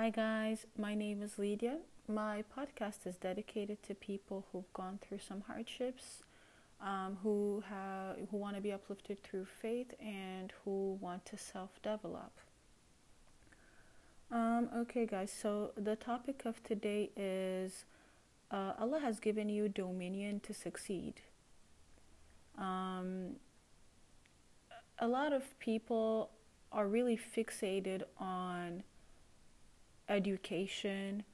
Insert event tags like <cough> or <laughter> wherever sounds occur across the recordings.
Hi, guys. My name is Lydia. My podcast is dedicated to people who've gone through some hardships, um, who have who want to be uplifted through faith, and who want to self-develop. Um, okay, guys. So the topic of today is uh, Allah has given you dominion to succeed. Um, a lot of people are really fixated on education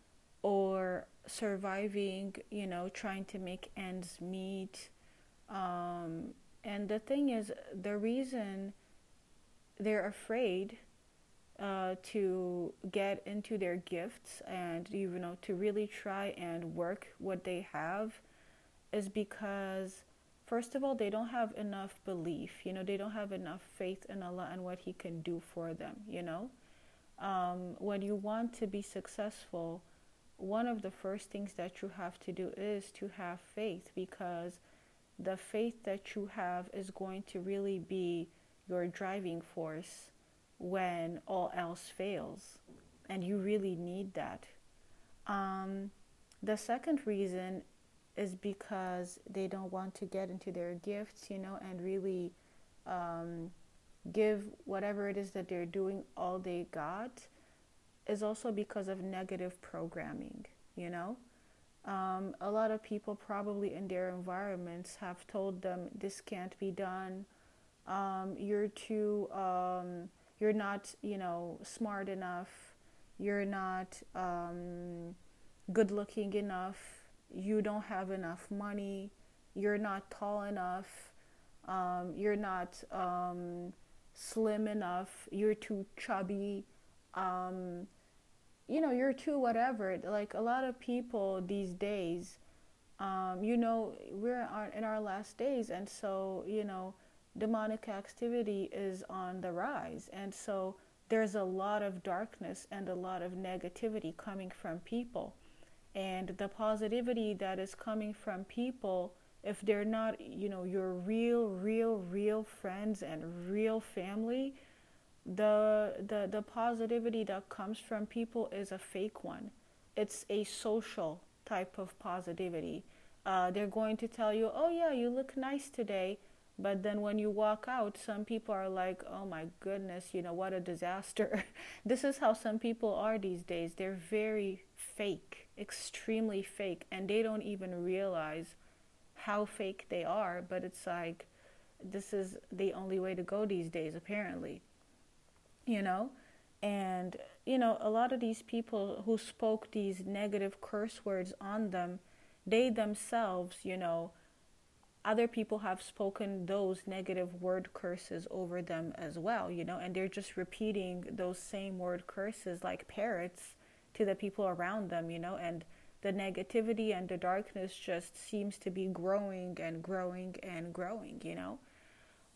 or surviving, you know, trying to make ends meet. Um, and the thing is, the reason they're afraid uh, to get into their gifts and, you know, to really try and work what they have is because, first of all, they don't have enough belief. You know, they don't have enough faith in Allah and what He can do for them, you know um, when you want to be successful, one of the first things that you have to do is to have faith because the faith that you have is going to really be your driving force when all else fails. And you really need that. Um, the second reason is because they don't want to get into their gifts, you know, and really um, give whatever it is that they're doing all they got is also because of negative programming, you know? Um, a lot of people, probably in their environments, have told them this can't be done. Um, you're too, um, you're not, you know, smart enough. You're not um, good looking enough. You don't have enough money. You're not tall enough. Um, you're not um, slim enough, you're too chubby, um, you know, you're too whatever. Like a lot of people these days, um, you know, we're in our last days, and so, you know, demonic activity is on the rise. And so there's a lot of darkness and a lot of negativity coming from people. And the positivity that is coming from people if they're not, you know, your real, real, real friends and real family, the the the positivity that comes from people is a fake one. It's a social type of positivity. Uh, they're going to tell you, "Oh yeah, you look nice today," but then when you walk out, some people are like, "Oh my goodness, you know what a disaster." <laughs> this is how some people are these days. They're very fake, extremely fake, and they don't even realize how fake they are, but it's like this is the only way to go these days, apparently. You know? And, you know, a lot of these people who spoke these negative curse words on them, they themselves, you know, other people have spoken those negative word curses over them as well, you know, and they're just repeating those same word curses like parrots to the people around them, you know, and the negativity and the darkness just seems to be growing and growing and growing, you know.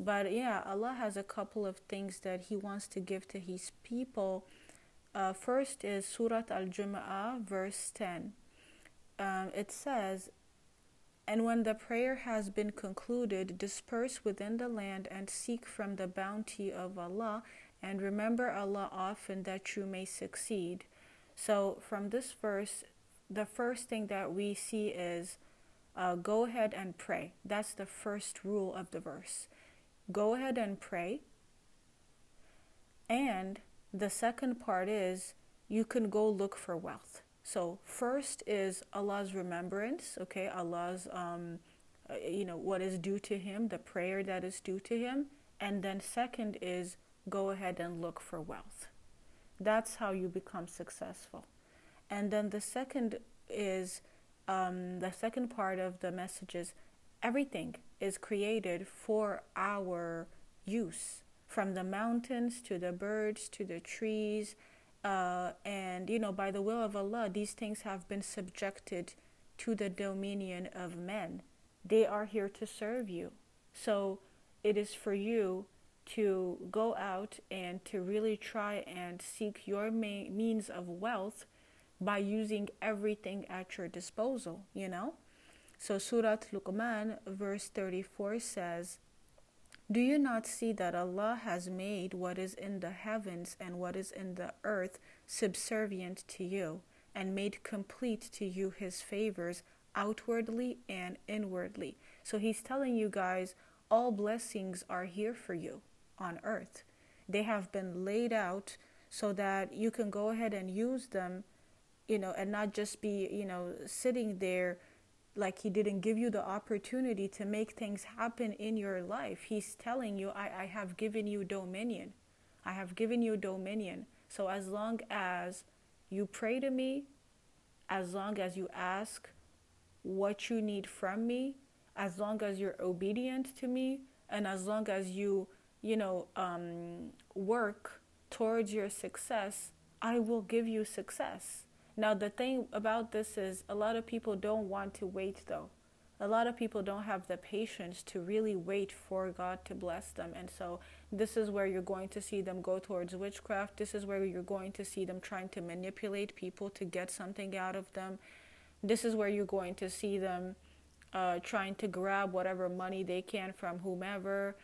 But yeah, Allah has a couple of things that He wants to give to His people. Uh, first is Surat Al Jumu'ah, verse 10. Um, it says, And when the prayer has been concluded, disperse within the land and seek from the bounty of Allah, and remember Allah often that you may succeed. So, from this verse, the first thing that we see is uh, go ahead and pray. That's the first rule of the verse. Go ahead and pray. And the second part is you can go look for wealth. So first is Allah's remembrance, okay? Allah's, um, uh, you know, what is due to Him, the prayer that is due to Him. And then second is go ahead and look for wealth. That's how you become successful. And then the second is um, the second part of the message is everything is created for our use, from the mountains to the birds to the trees. Uh, and, you know, by the will of Allah, these things have been subjected to the dominion of men. They are here to serve you. So it is for you to go out and to really try and seek your means of wealth by using everything at your disposal, you know? So Surat Luqman verse 34 says, Do you not see that Allah has made what is in the heavens and what is in the earth subservient to you and made complete to you his favors outwardly and inwardly. So he's telling you guys all blessings are here for you on earth. They have been laid out so that you can go ahead and use them, you know, and not just be, you know, sitting there like he didn't give you the opportunity to make things happen in your life. He's telling you, I, I have given you dominion. I have given you dominion. So as long as you pray to me, as long as you ask what you need from me, as long as you're obedient to me, and as long as you, you know, um, work towards your success, I will give you success. Now, the thing about this is a lot of people don't want to wait, though. A lot of people don't have the patience to really wait for God to bless them. And so, this is where you're going to see them go towards witchcraft. This is where you're going to see them trying to manipulate people to get something out of them. This is where you're going to see them uh, trying to grab whatever money they can from whomever.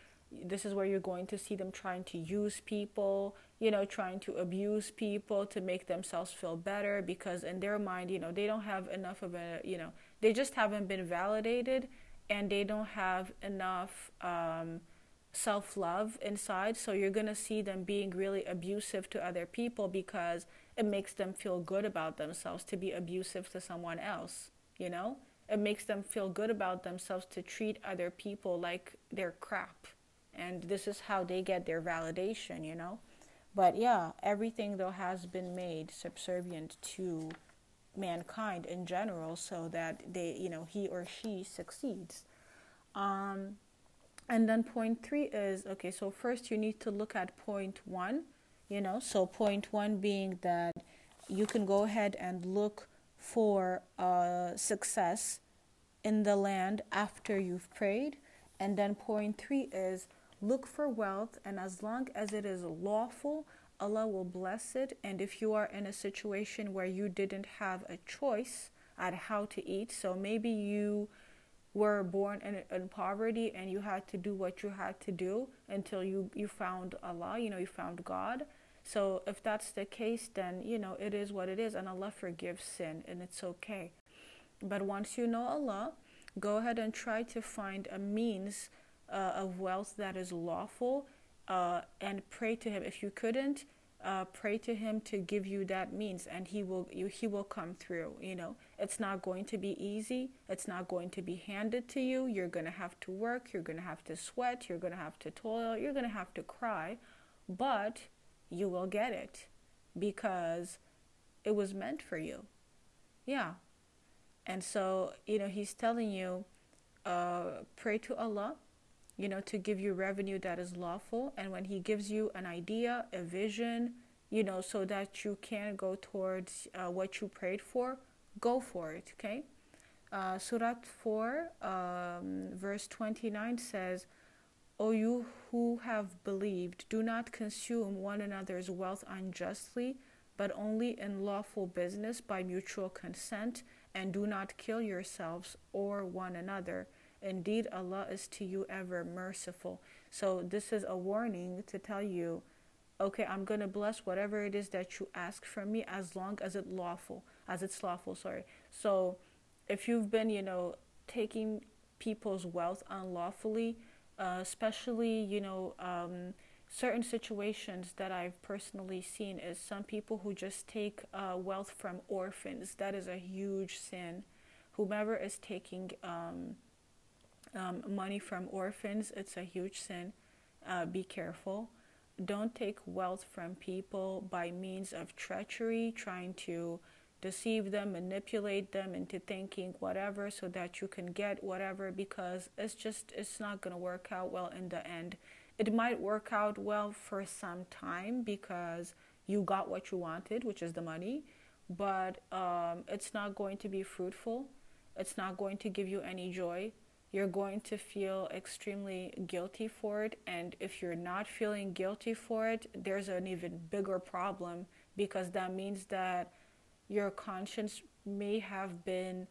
This is where you're going to see them trying to use people, you know, trying to abuse people to make themselves feel better because in their mind, you know, they don't have enough of a, you know, they just haven't been validated and they don't have enough um, self love inside. So you're going to see them being really abusive to other people because it makes them feel good about themselves to be abusive to someone else, you know? It makes them feel good about themselves to treat other people like they're crap. And this is how they get their validation, you know? But yeah, everything though has been made subservient to mankind in general so that they, you know, he or she succeeds. Um, and then point three is okay, so first you need to look at point one, you know, so point one being that you can go ahead and look for uh, success in the land after you've prayed. And then point three is look for wealth, and as long as it is lawful, Allah will bless it. And if you are in a situation where you didn't have a choice at how to eat, so maybe you were born in, in poverty and you had to do what you had to do until you, you found Allah, you know, you found God. So if that's the case, then, you know, it is what it is, and Allah forgives sin, and it's okay. But once you know Allah, go ahead and try to find a means uh, of wealth that is lawful uh, and pray to Him. If you couldn't, uh, pray to Him to give you that means, and He will you, He will come through. You know, it's not going to be easy. It's not going to be handed to you. You're going to have to work. You're going to have to sweat. You're going to have to toil. You're going to have to cry, but you will get it because it was meant for you. Yeah. And so, you know, he's telling you, uh, pray to Allah, you know, to give you revenue that is lawful. And when he gives you an idea, a vision, you know, so that you can go towards uh, what you prayed for, go for it, okay? Uh, Surah 4, um, verse 29 says, O you who have believed, do not consume one another's wealth unjustly, but only in lawful business by mutual consent, and do not kill yourselves or one another. Indeed, Allah is to you ever merciful. So, this is a warning to tell you, okay, I'm going to bless whatever it is that you ask from me as long as it's lawful, as it's lawful, sorry. So, if you've been, you know, taking people's wealth unlawfully, uh, especially you know um, certain situations that I've personally seen is some people who just take uh, wealth from orphans. That is a huge sin. Whomever is taking um, um, money from orphans, it's a huge sin. Uh, be careful. Don't take wealth from people by means of treachery, trying to deceive them, manipulate them into thinking whatever so that you can get whatever because it's just it's not going to work out well in the end. It might work out well for some time because you got what you wanted, which is the money, but um, it's not going to be fruitful. It's not going to give you any joy. You're going to feel extremely guilty for it. And if you're not feeling guilty for it, there's an even bigger problem because that means that your conscience may have been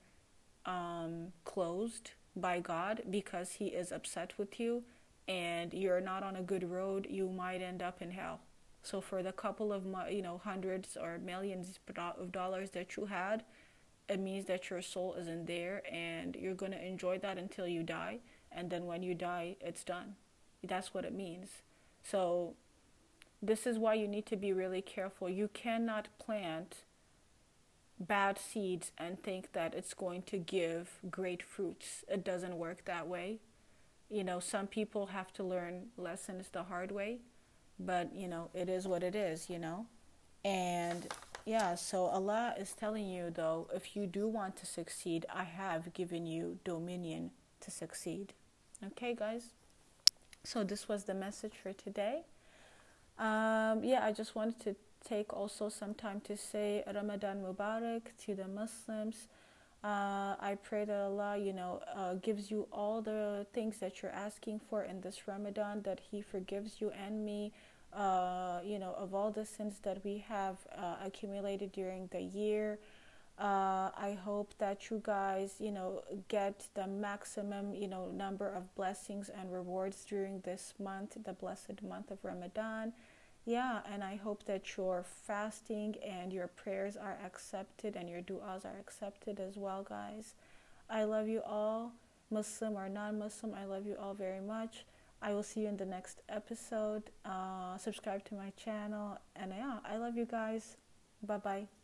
um, closed by God because He is upset with you and you're not on a good road, you might end up in hell. So for the couple of you know hundreds or millions of dollars that you had, it means that your soul isn't there and you're going to enjoy that until you die and then when you die it's done. That's what it means. So this is why you need to be really careful. You cannot plant bad seeds and think that it's going to give great fruits. It doesn't work that way. You know, some people have to learn lessons the hard way but you know it is what it is you know and yeah so allah is telling you though if you do want to succeed i have given you dominion to succeed. Okay guys? So this was the message for today. Um, yeah i just wanted to take also some time to say ramadan mubarak to the muslims. Uh, I pray that Allah, you know, uh, gives you all the things that you're asking for in this Ramadan, that He forgives you and me, uh, you know, of all the sins that we have uh, accumulated during the year. Uh, I hope that you guys, you know, get the maximum, you know, number of blessings and rewards during this month, the blessed month of Ramadan yeah, and I hope that your fasting and your prayers are accepted and your du'as are accepted as well, guys. I love you all, Muslim or non Muslim. I love you all very much. I will see you in the next episode. Uh, subscribe to my channel. And yeah, I love you guys. Bye bye.